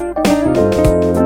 Música